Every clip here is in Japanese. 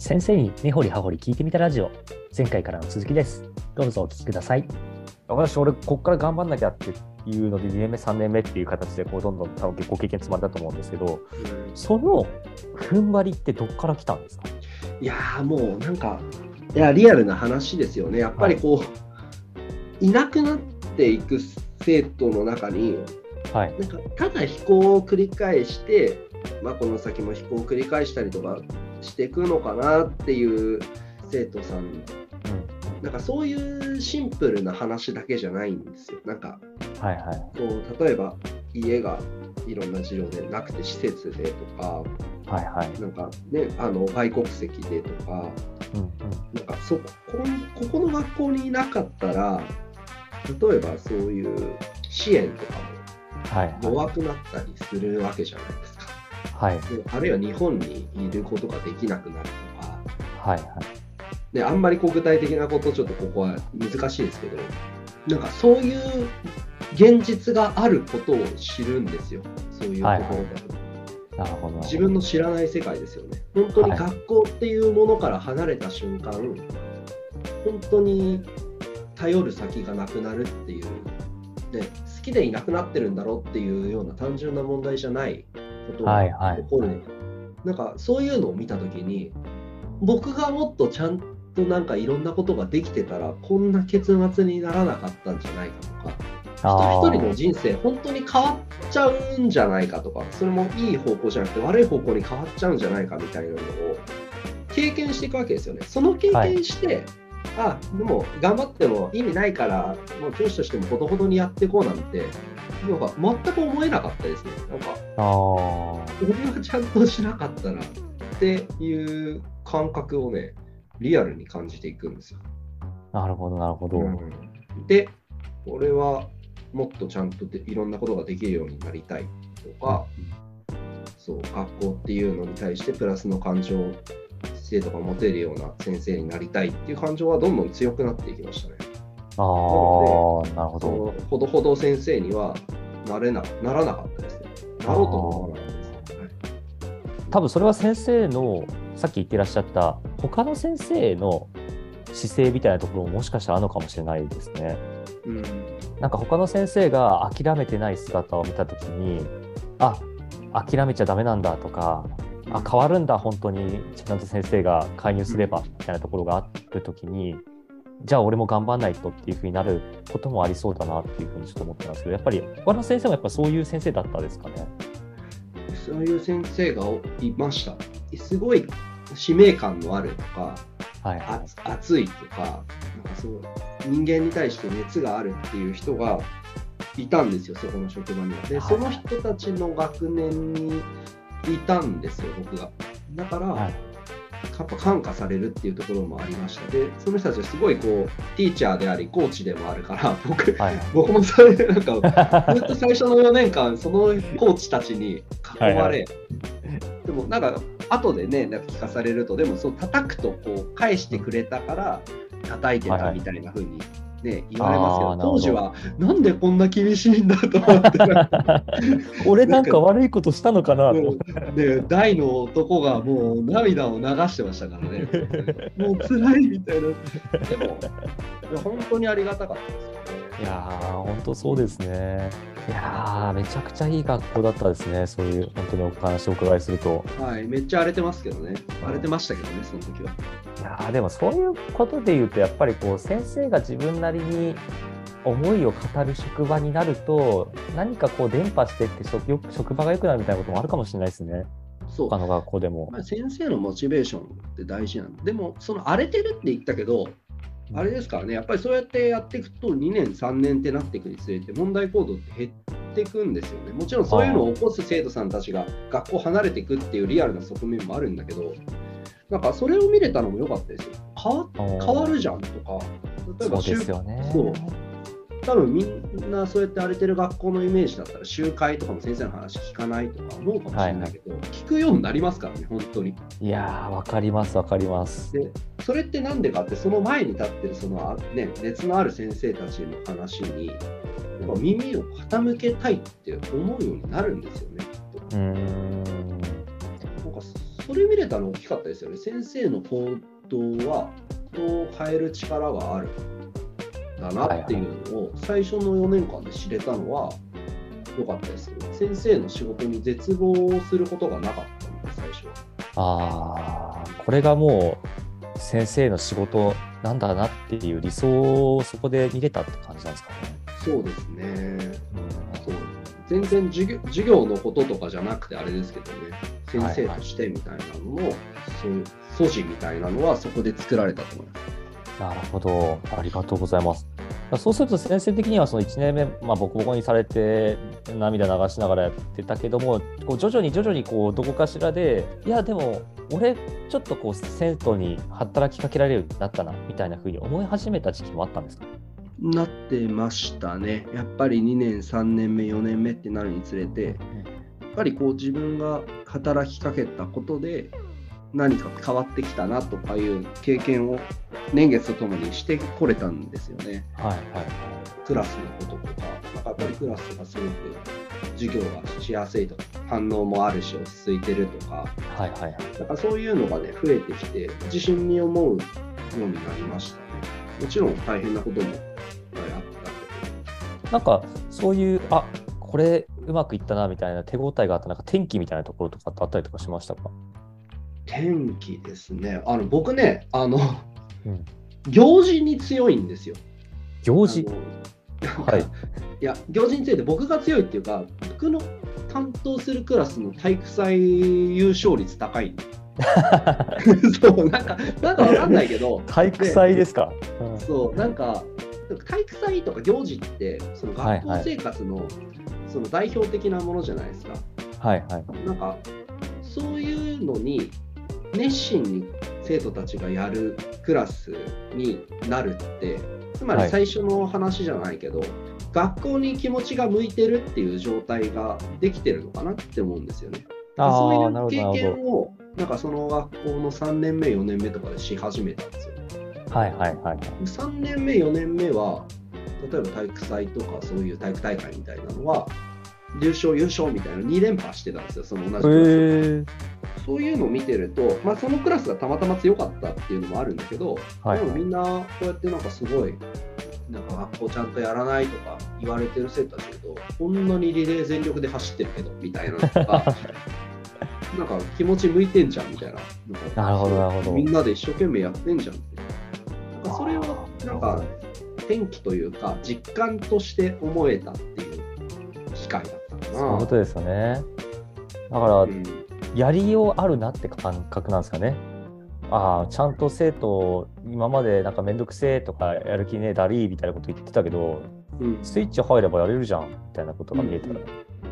先生に根掘り葉掘り聞いてみたラジオ。前回からの続きです。どうぞお聞きください。私俺こっから頑張んなきゃっていうので2年目3年目っていう形でこうどんどん多分ご経験積まれたと思うんですけどその踏ん張りってどっから来たんですか？いやーもうなんかいやリアルな話ですよね。やっぱりこう、い、なくなっていく生徒の中にはい。なんかただ飛行を繰り返して、まあ、この先も飛行を繰り返したりとかしていくのかなっていう生徒さん。うん。なんかそういうシンプルな話だけじゃないんですよ。なんかはいはい。こう例えば家がいろんな事情でなくて施設でとかはいはい。なんかねあの外国籍でとかうんうん。なんかそこここの学校にいなかったら例えばそういう支援とかはいも弱くなったりするわけじゃないですか。はいはいであるいは日本にいることができなくなるとか。はいであんまりこう具体的なことちょっとここは難しいですけどなんかそういう現実があることを知るんですよ。そういうところで、はいはい。なるほど。自分の知らない世界ですよね。本当にはい。学校っていうものから離れた瞬間、本当に頼る先がなくなるっていう、ね、好きでいなくなってるんだろうっていうような単純な問題じゃないことがはいはい起こる、なんかそういうのを見た時に僕がもっとちゃんとなんかいろんなことができてたらこんな結末にならなかったんじゃないかとか一人一人の人生本当に変わっちゃうんじゃないかとかそれもいい方向じゃなくて悪い方向に変わっちゃうんじゃないかみたいなのを経験していくわけですよね。その経験して、あでも頑張っても意味ないからもう教師としてもほどほどにやっていこうなんてなんか全く思えなかったですね。なんかあー俺がちゃんとしなかったらっていう感覚をねリアルに感じていくんですよ。なるほどなるほど、で、俺はもっとちゃんとでいろんなことができるようになりたいとか、そう学校っていうのに対してプラスの感情を生徒が持てるような先生になりたいっていう感情はどんどん強くなっていきましたね。ああなるほそどのほどほど先生にはなれなならなかったですね。なろうとも思わなかったですね。はい多分それは先生のさっき言ってらっしゃった他の先生の姿勢みたいなところももしかしたらあるのかもしれないですね。うんなんか他の先生が諦めてない姿を見た時にあ諦めちゃダメなんだとかあ変わるんだ本当にちゃんと先生が介入すればみたいなところがある時にじゃあ俺も頑張んないとっていうふうになることもありそうだなっていうふうにちょっと思ってますけどやっぱり他の先生もやっぱそういう先生だったですかね？そういう先生がいました。すごい使命感のあるとか、はいはい熱熱いとかなんかそう人間に対して熱があるっていう人がいたんですよそこの職場には。ではいその人たちの学年にいたんですよ僕が。だから、はいやっぱ感化されるっていうところもありました。でその人たちはすごいこうティーチャーでありコーチでもあるから 僕はい僕もそれでなんかずっと最初の4年間そのコーチたちに囲まれ、はいはい。でもなんか後でねなんか聞かされるとでもそう叩くとこう返してくれたから叩いてたみたいな風にね言われますけど当時はなんでこんな厳しいんだと思って。俺なんか悪いことしたのかなと。で大の男がもう涙を流してましたからね。もう辛いみたいな。でも本当にありがたかったですよねいやー、本当そうですね。いやー、めちゃくちゃいい学校だったですね。そういう、本当にお話をお伺いすると。はい、めっちゃ荒れてますけどね。荒れてましたけどね、その時は。いやー、でもそういうことで言うと、やっぱりこう、先生が自分なりに思いを語る職場になると、何かこう、伝播してって職、よく職場が良くなるみたいなこともあるかもしれないですね。そう他。の学校でも。まあ、先生のモチベーションって大事なんで、でも、その荒れてるって言ったけど、あれですからね、やっぱりそうやってやっていくと、2年、3年ってなっていくにつれて、問題行動って減っていくんですよね。もちろんそういうのを起こす生徒さんたちが学校離れていくっていうリアルな側面もあるんだけど、なんかそれを見れたのも良かったですよ。変わ変わるじゃんとか、例えばそうですよね。そう多分みんなそうやって荒れてる学校のイメージだったら集会とかも先生の話聞かないとか思うかもしれないけど、聞くようになりますからね本当にいやー、わかります、わかります。でそれってなんでかってその前に立ってるその、あね、熱のある先生たちの話にやっぱ耳を傾けたいって思うようになるんですよねきっとうーん。なんかそれ見れたの大きかったですよね。先生の行動は人を変える力があるだなっていうのを最初の4年間で知れたのは良かったですね。先生の仕事に絶望することがなかったので、最初は。ああ、これがもう先生の仕事なんだなっていう理想をそこで見れたって感じなんですかね。そうですね。そう全然授業授業のこととかじゃなくてあれですけどね、先生としてみたいなのの、そういう素地みたいなのはそこで作られたと思います。なるほど、ありがとうございます。そうすると先生的にはその1年目、まあ、ボコボコにされて涙流しながらやってたけどもこう徐々に徐々にこうどこかしらでいやでも俺ちょっとこう生徒に働きかけられるようになったなみたいなふうに思い始めた時期もあったんですか？なってましたね。やっぱり2年、3年目、4年目ってなるにつれて、やっぱりこう自分が働きかけたことで何か変わってきたなとかいう経験を年月とともにしてこれたんですよね。はいはいクラスのこととか、なんかやっぱりクラスがすごく授業がしやすいとか、反応もあるし落ち着いてるとか、はいはいはい。なんかそういうのがね、増えてきて、自信に思うようになりましたね。もちろん大変なこともいっぱいあったなんかそういうあこれうまくいったなみたいな手応えがあったなんか天気みたいなところとかってあったりとかしましたか？天気ですね。あの僕ね、あの、うん行事に強いんですよ。行事？はい いや、行事について僕が強いっていうか、僕の担当するクラスの体育祭優勝率高い。そう、なんか、なんかわかんないけど、体育祭ですか、うんそう、なんか、体育祭とか行事って、その学校生活の、その代表的なものじゃないですか。はいはいなんか、そういうのに熱心に生徒たちがやるクラスになるって、つまりはい。最初の話じゃないけど、学校に気持ちが向いてるっていう状態ができてるのかなって思うんですよね。あそういう経験を、なんかその学校の3年目、4年目とかでし始めたんですよ。どはいはいはい。3年目、4年目は、例えば体育祭とかそういう体育大会みたいなのは、優勝、優勝みたいな2連覇してたんですよ、その同じクラスえそういうのを見てると、まあ、そのクラスがたまたま強かったっていうのもあるんだけど、はいでもみんなこうやってなんかすごい、なんか学校ちゃんとやらないとか言われてる生徒たちと、こんなにリレー全力で走ってるけどみたいなのとか、なんか気持ち向いてんじゃんみたいな。なるほどなるほどみんなで一生懸命やってんじゃんって。なんかそれをなんか転機というか、実感として思えたっていう機会だったかな。そういうことですよねだからうんやりようあるなって感覚なんですかね。ああ、ちゃんと生徒、今までなんかめんどくせえとかやる気ねえだりーみたいなこと言ってたけど、うん、スイッチ入ればやれるじゃんみたいなことが見えたら、うん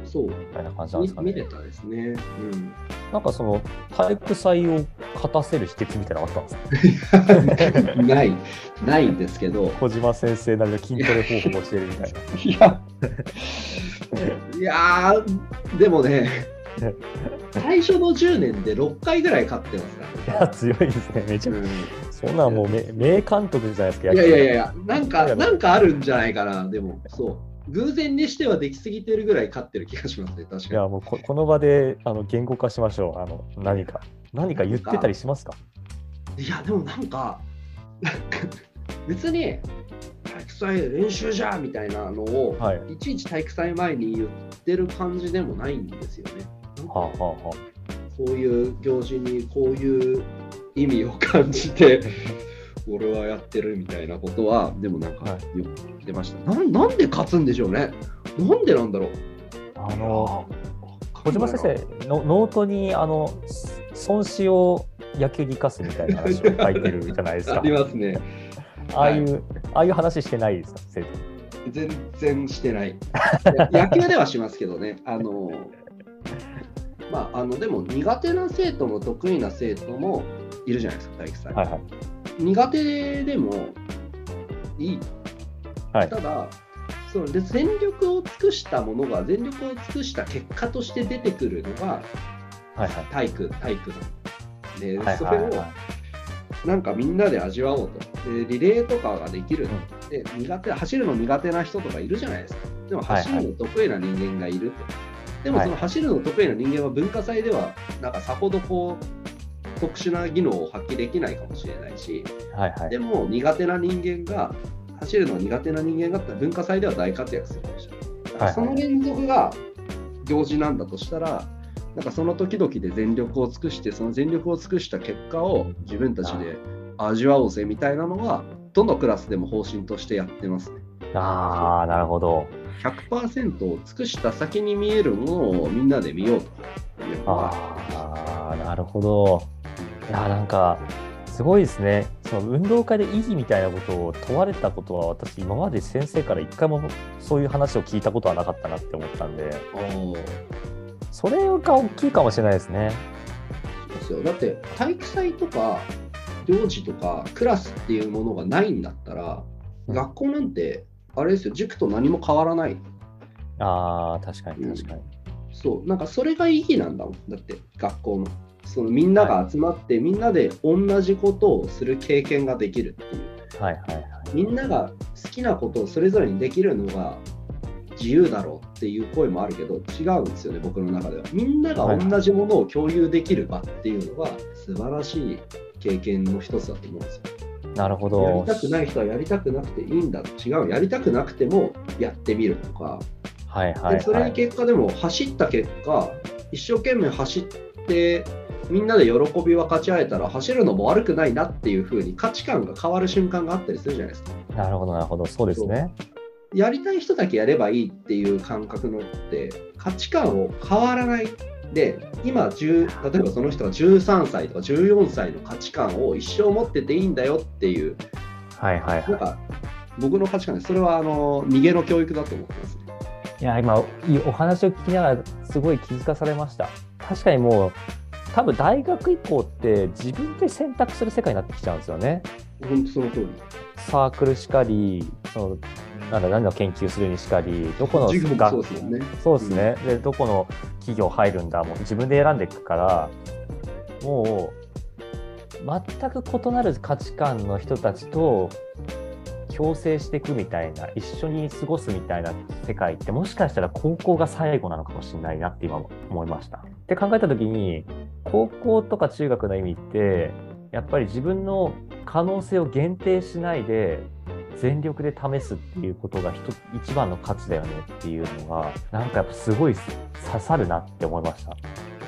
みそうたいな感じなんですかね見。れたですね。うんなんかその体育祭を勝たせる秘訣みたいなのあったんですか？ない、ないんですけど、小島先生なりの筋トレ方法を教えるみたいな。いや、いやー、でもね、最初の10年で6回ぐらい勝ってますかいや、強いですね。めちゃらね。そんなんもう名名監督じゃないですか、うん、いやいやいやいや。や、なんか、なんかあるんじゃないかな、でも、そう。偶然にしてはできすぎてるぐらい勝ってる気がしますね、確かいや、もうここの場であの言語化しましょう。あの何か。何か言ってたりしますか？に。いや、でもなんか、なんか別に、体育祭練習じゃみたいなのを、はい。いちいち体育祭前に言ってる感じでもないんですよね。はあはあはこういう行事にこういう意味を感じて、俺はやってるみたいなことは、でもなんかは言ってました。なんなんで勝つんでしょうね。なんでなんだろう。あの、あ小島先生のノートにあの孫子を野球に生かすみたいな話を書いてるじゃないですか あ。りますね。ああいう、ああいう話してないですか。全然してない。野球ではしますけどね。あのまあ、あのでも苦手な生徒も得意な生徒もいるじゃないですか、体育祭。はいはい。苦手でもいい。はい。ただそので全力を尽くしたものが全力を尽くした結果として出てくるのがはいはい。体育体育なんで、はいそれをはい。はなんかみんなで味わおうと。でリレーとかができる、うで苦手走るの苦手な人とかいるじゃないですか。でもはいはい。走るの得意な人間がいると、でもはいその走るの得意な人間は文化祭ではなんかさほどこう特殊な技能を発揮できないかもしれないし、はいはい。でも苦手な人間が走るのが苦手な人間だったら文化祭では大活躍するかもしれない。だからその連続が行事なんだとしたら、なんかその時々で全力を尽くして、その全力を尽くした結果を自分たちで味わおうぜみたいなのは、どのクラスでも方針としてやってますね。ああなるほど100%を尽くした先に見えるものをみんなで見ようとああなるほど。いやなんかすごいですね。その運動会で意義みたいなことを問われたことは私今まで先生から一回もそういう話を聞いたことはなかったなって思ったんで。それが大きいかもしれないですね。ですよ。だって体育祭とか行事とかクラスっていうものがないんだったら、うん。学校なんてあれですよ。塾と何も変わらない。ああ確かに確かに、そうなんかそれが意義なんだもんだって学校の。そのみんなが集まって、みんなで同じことをする経験ができるっていう。はいはいはい。みんなが好きなことをそれぞれにできるのが自由だろうっていう声もあるけど違うんですよね僕の中では。みんなが同じものを共有できる場っていうのは素晴らしい経験の一つだと思うんですよなるほやりどたくない人はやりたくなくていいんだ。違うやりたくなくてもやってみるとか。はいはいでそれにはい結果でも走った結果一生懸命走ってみんなで喜び分かち合えたら走るのも悪くないなっていう風に価値観が変わる瞬間があったりするじゃないですか。なるほどなるほど。そうですね。やりたい人だけやればいいっていう感覚のって価値観を変わらないで今10例えばその人が13歳とか14歳の価値観を一生持ってていいんだよっていうはいはいはいなんか僕の価値観でそれはあの逃げの教育だと思ってますね。いや今いお話を聞きながらすごい気づかされました確かにもう多分大学以降って自分で選択する世界になってきちゃうんですよね本当その通り。サークルしかりそのなんだ何の研究するにしかりどこのそうですよね。そうですね、でどこの企業入るんだもう自分で選んでいくからもう全く異なる価値観の人たちと共生していくみたいな一緒に過ごすみたいな世界ってもしかしたら高校が最後なのかもしれないなって今思いました。って考えた時に高校とか中学の意味ってやっぱり自分の可能性を限定しないで全力で試すっていうことが一一番の価値だよねっていうのがなんかやっぱすごい刺さるなって思いました。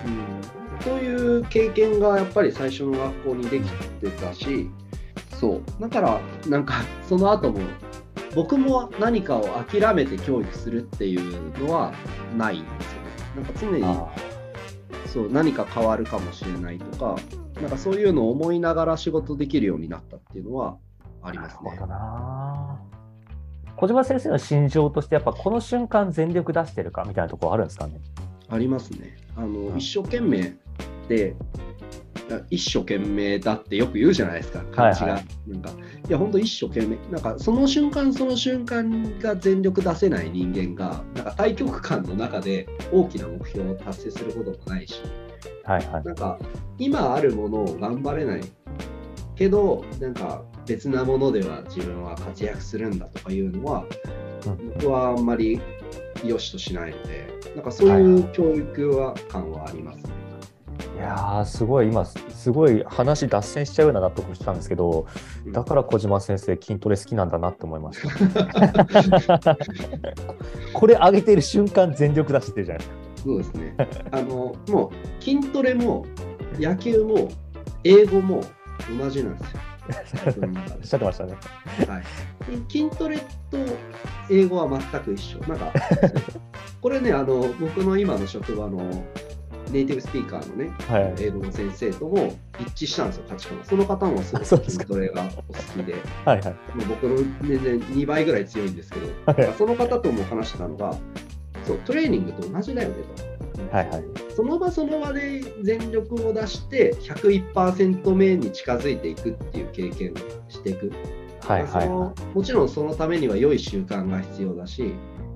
うん、そういう経験がやっぱり最初の学校にできてたしそうだからなんかその後も僕も何かを諦めて教育するっていうのはないんですよね。なんか常にあそう何か変わるかもしれないとかなんかそういうのを思いながら仕事できるようになったっていうのはありますねなるほ。どな。小島先生の心情としてやっぱこの瞬間全力出してるかみたいなところあるんですかね？ありますね。あの、うん一生懸命で一生懸命だってよく言うじゃないですか、感じが。はいはなんかいや、本当一生懸命、なんかその瞬間その瞬間が全力出せない人間が、なんか対局観の中で大きな目標を達成することもないし、はいはい。なんか今あるものを頑張れないけど、なんか別なものでは自分は活躍するんだとかいうのは、うん僕はあんまり良しとしないので、なんかそういう教育は感はありますね。いやーすごい今すすごい話脱線しちゃうような納得したんですけどうんだから小島先生筋トレ好きなんだなって思いました。これ上げてる瞬間全力出してるじゃないですか。そうですね。あのもう筋トレも野球も英語も同じなんですよ。っでしゃってましたね。はい、筋トレと英語は全く一緒。なんか これねあの僕の今の職場のネイティブスピーカーのねはい。英語の先生とも一致したんですよ価値観が。その方もすごく筋トレがお好きで。はいはい。もう僕の全然2倍ぐらい強いんですけど、はいその方とも話したのが、そうトレーニングと同じだよねと。はいはい。その場その場で全力を出して101%目に近づいていくっていう経験をしていく。はいはいもちろんそのためには良い習慣が必要だし、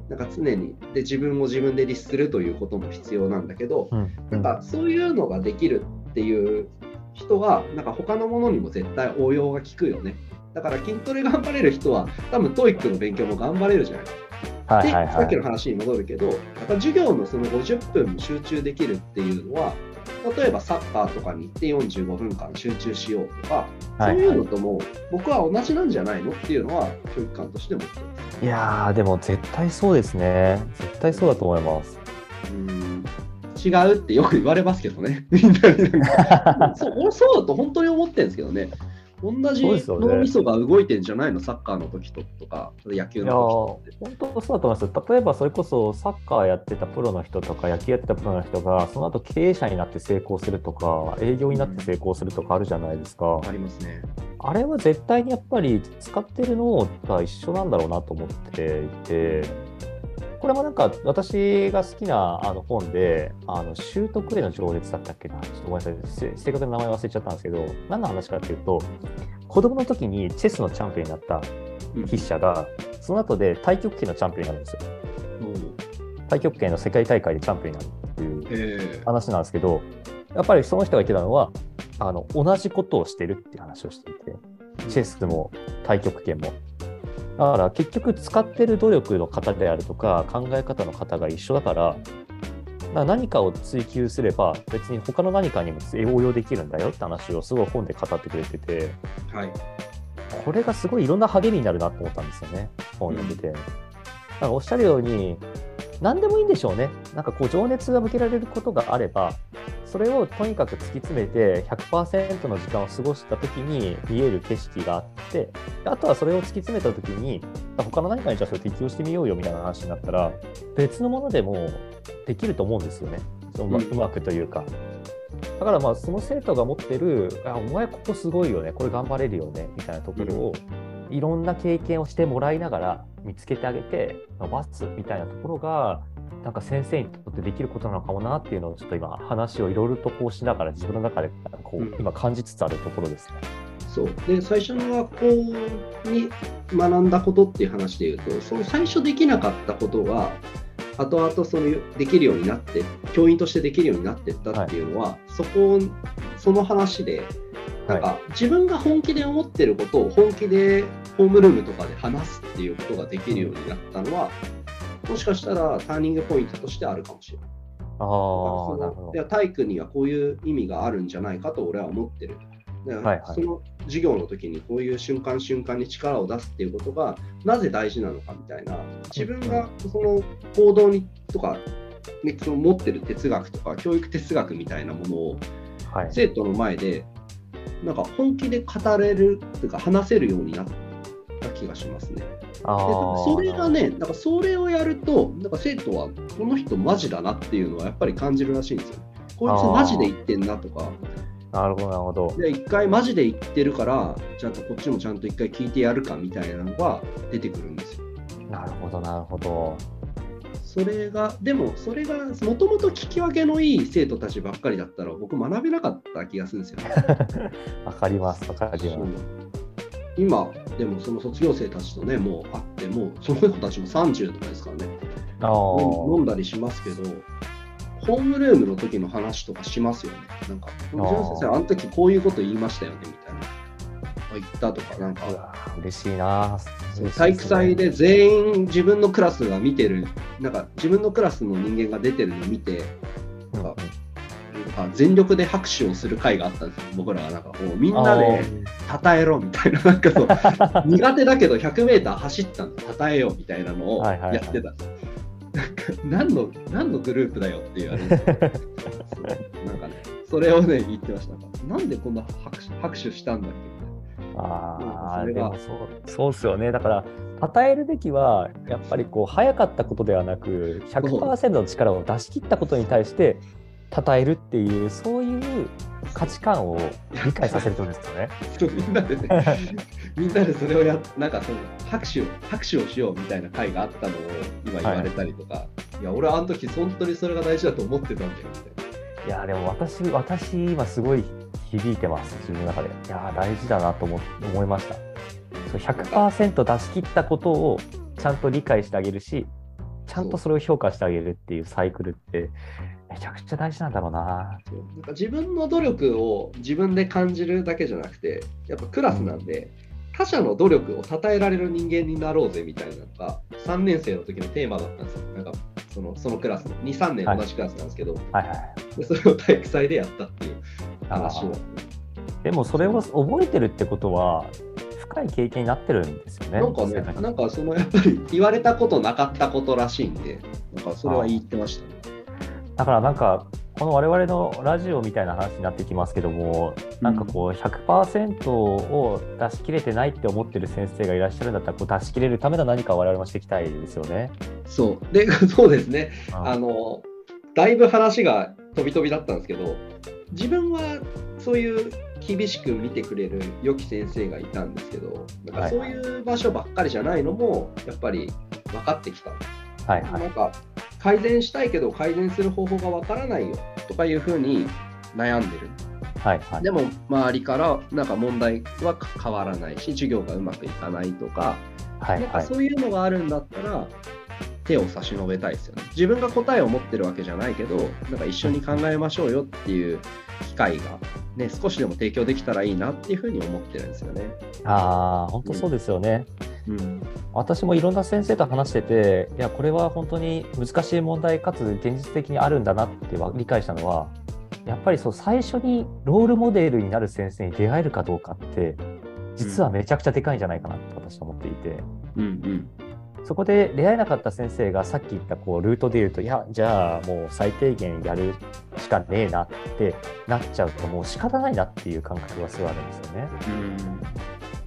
なんか常にで自分を自分で律するということも必要なんだけど、い。うんなんかそういうのができるっていう人は、なんか他のものにも絶対応用が効くよね。だから筋トレ頑張れる人は、多分 TOEIC の勉強も頑張れるじゃないですか。で、はいはいさっきのはい。話に戻るけど、やっぱ授業のその50分集中できるっていうのは、例えばサッカーとかに行って45分間集中しようとか、はいそういうのとも僕は同じなんじゃないのっていうのは教育観として思ってます。いやー、でも絶対そうですね。絶対そうだと思います。うん違うってよく言われますけどね、みんなになんか そう俺そうだと本当に思ってるんですけどね、同じ脳みそが動いてんじゃないの、サッカーの時ととか、野球の時とって。本当そうだと思います。例えばそれこそサッカーやってたプロの人とか野球やってたプロの人がその後経営者になって成功するとか営業になって成功するとかあるじゃないですか。ありますね。あれは絶対にやっぱり使ってるのが一緒なんだろうなと思っていて、これもなんか私が好きなあの本で、あのシュートクレの情熱だったっけな、ちょっとごめんなさい、せ正確な名前忘れちゃったんですけど、何の話かっていうと、子供の時にチェスのチャンピオンになったうん。筆者が、その後で太極拳のチャンピオンになるんですよ。太極拳の世界大会でチャンピオンになるっていうえー話なんですけど、やっぱりその人が言ってたのは、あの同じことをしてるっていう話をしていて、チェスも太極拳も。だから結局使ってる努力の方であるとか考え方の方が一緒だから、何かを追求すれば別に他の何かにも応用できるんだよって話をすごい本で語ってくれてて、はい。これがすごいいろんな励みになるなと思ったんですよね、本を読んでて。だからおっしゃるように、何でもいいんでしょうね。なんかこう情熱が向けられることがあれば、それをとにかく突き詰めて100%の時間を過ごした時に見える景色があって、あとはそれを突き詰めた時に、他の何かにじゃあそれ適用してみようよみたいな話になったら、別のものでもできると思うんですよね。そのうまくというか。だからまあその生徒が持ってる、あお前ここすごいよね、これ頑張れるよねみたいなところを、いろんな経験をしてもらいながら見つけてあげて伸ばすみたいなところが、なんか先生にとってできることなのかもなっていうのをちょっと今話をいろいろとこうしながら自分の中でこうん。う今感じつつあるところですね。そう。で最初の学校に学んだことっていう話でいうとその最初できなかったことが後々そのできるようになって教員としてできるようになっていったっていうのは、そこその話でなんか、自分が本気で思ってることを本気でホームルームとかで話すっていうことができるようになったのはもしかしたらターニングポイントとしてあるかもしれない。ああ、その体育にはこういう意味があるんじゃないかと俺は思ってる。だからはいはいその授業の時にこういう瞬間瞬間に力を出すっていうことがなぜ大事なのかみたいな自分がその行動にとか、ね、その持ってる哲学とか教育哲学みたいなものをはい。生徒の前でなんか本気で語れるというか話せるようになった気がしますね。あそれがね、なんかそれをやると、なんか生徒はこの人マジだなっていうのはやっぱり感じるらしいんですよ。こいつマジで言ってんなとか、なるほど、なるほど。で一回マジで言ってるから、ちゃんとこっちもちゃんと一回聞いてやるかみたいなのが出てくるんですよ。なるほど、なるほど。それが、でもそれがもともと聞き分けのいい生徒たちばっかりだったら、僕学べなかった気がするんですよね。わかります、わかります。今、でもその卒業生たちとね、もう会って、もうその子たちも30とかですからね。あ飲んーだりしますけど、ホームルームの時の話とかしますよね。なんか、藤野先生、あの時こういうこと言いましたよねみたいな。あ言ったとか、なんうか、わ嬉しいな。体育祭で全員自分のクラスが見てる、なんか自分のクラスの人間が出てるのを見て、なんかなんか全力で拍手をする会があったんですよ、僕らがなんかこうみんなで称えろみたいな、なんかそう、苦手だけど 100m 走ったんで称えようみたいなのをやってた何の何のグループだよっていうあれ。なんかね、それをね、言ってました。なんかなんでこんな拍手拍手したんだっけみたいな。ああ、それが。でもそうそうっすよね。だから、称えるべきは、やっぱりこう、早かったことではなく、100%の力を出し切ったことに対して、称えるっていう、そういう価値観を理解させるとですよね。みんなでね、みんなでそれをやっなんかその拍手を拍手をしようみたいな会があったのを今言われたりとか、い、や、俺はあの時本当にそれが大事だと思ってたんだよみたいな。いや、でも私、私、今すごい響いてます、自分の中で。いや、大事だなと思思いました。そう100%出し切ったことをちゃんと理解してあげるし、ちゃんとそれを評価してあげるっていうサイクルって、めちゃくちゃ大事なんだろうな。なんか自分の努力を自分で感じるだけじゃなくて、やっぱクラスなんで、他者の努力を称えられる人間になろうぜみたいなのが、3年生の時のテーマだったんですよ。なんかそのそのクラスの2、3年同じクラスなんですけど、はいはい。でそれを体育祭でやったっていう話を。でもそれを覚えてるってことは、深い経験になってるんですよね。なんかね、なんかそのやっぱり言われたことなかったことらしいんで、なんかそれは言ってましたね。だからなんか、この我々のラジオみたいな話になってきますけども、なんかこう100%を出し切れてないって思ってる先生がいらっしゃるんだったら、こう出し切れるための何かを我々もしていきたいですよね。そう。で、そうですね。うんあの、だいぶ話が飛び飛びだったんですけど、自分はそういう厳しく見てくれる良き先生がいたんですけど、なんかそういう場所ばっかりじゃないのも、やっぱり分かってきた。はいはいなんか改善したいけど改善する方法がわからないよとかいうふうに悩んでる。はいはい。でも周りからなんか問題は変わらないし授業がうまくいかないとか、なんかはいはい。そういうのがあるんだったら手を差し伸べたいですよね。自分が答えを持ってるわけじゃないけどなんか一緒に考えましょうよっていう機会が、ね、少しでも提供できたらいいなっていうふうに思ってるんですよね。ああ、本当そうですよね。うん私もいろんな先生と話してて、いや、これは本当に難しい問題かつ現実的にあるんだなってわ理解したのは、やっぱりそう最初にロールモデルになる先生に出会えるかどうかって、実はめちゃくちゃでかいんじゃないかなと私は思っていて、うんそこで出会えなかった先生がさっき言ったこうルートで言うと、いや、じゃあもう最低限やるしかねえなってなっちゃうと、もう仕方ないなっていう感覚がすごいあるんですよね。うん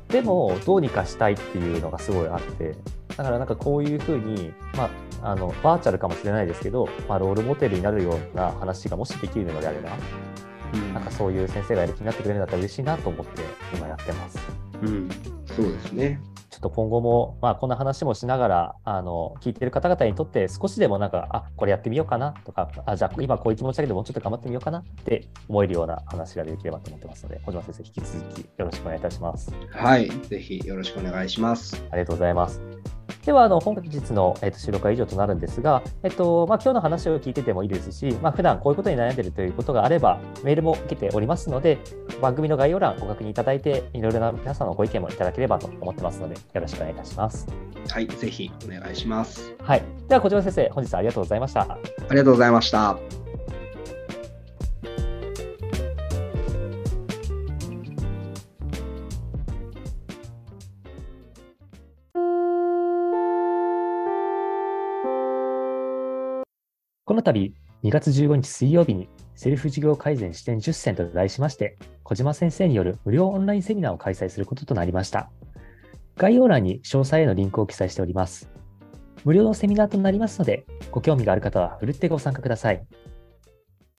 でも、どうにかしたいっていうのがすごいあって、だからなんかこういうふうに、まあ、あのバーチャルかもしれないですけど、まあ、ロールモデルになるような話がもしできるのであれば、うんなんかそういう先生がやる気になってくれるんだったら嬉しいなと思って今やってます。うんそうですね。ちょっと今後も、まあ、こんな話もしながら、あの聞いてる方々にとって少しでもなんか、あこれやってみようかなとか、あじゃあ今こういう気持ちだけど、もうちょっと頑張ってみようかなって思えるような話ができればと思ってますので、小島先生、引き続きよろしくお願いいたします。はい、ぜひよろしくお願いします。ありがとうございます。では、あの本日の、えっと収録は以上となるんですが、えっとまあ、今日の話を聞いててもいいですし、まあ普段こういうことに悩んでいるということがあれば、メールも受けておりますので、番組の概要欄ご確認いただいて、いろいろな皆さんのご意見もいただければと思ってますので、よろしくお願いいたします。はい、ぜひお願いします。はい。では、小島先生、本日はありがとうございました。ありがとうございました。たび、2月15日水曜日に、セルフ事業改善視点10選と題しまして、小島先生による無料オンラインセミナーを開催することとなりました。概要欄に詳細へのリンクを記載しております。無料のセミナーとなりますので、ご興味がある方はふるってご参加ください。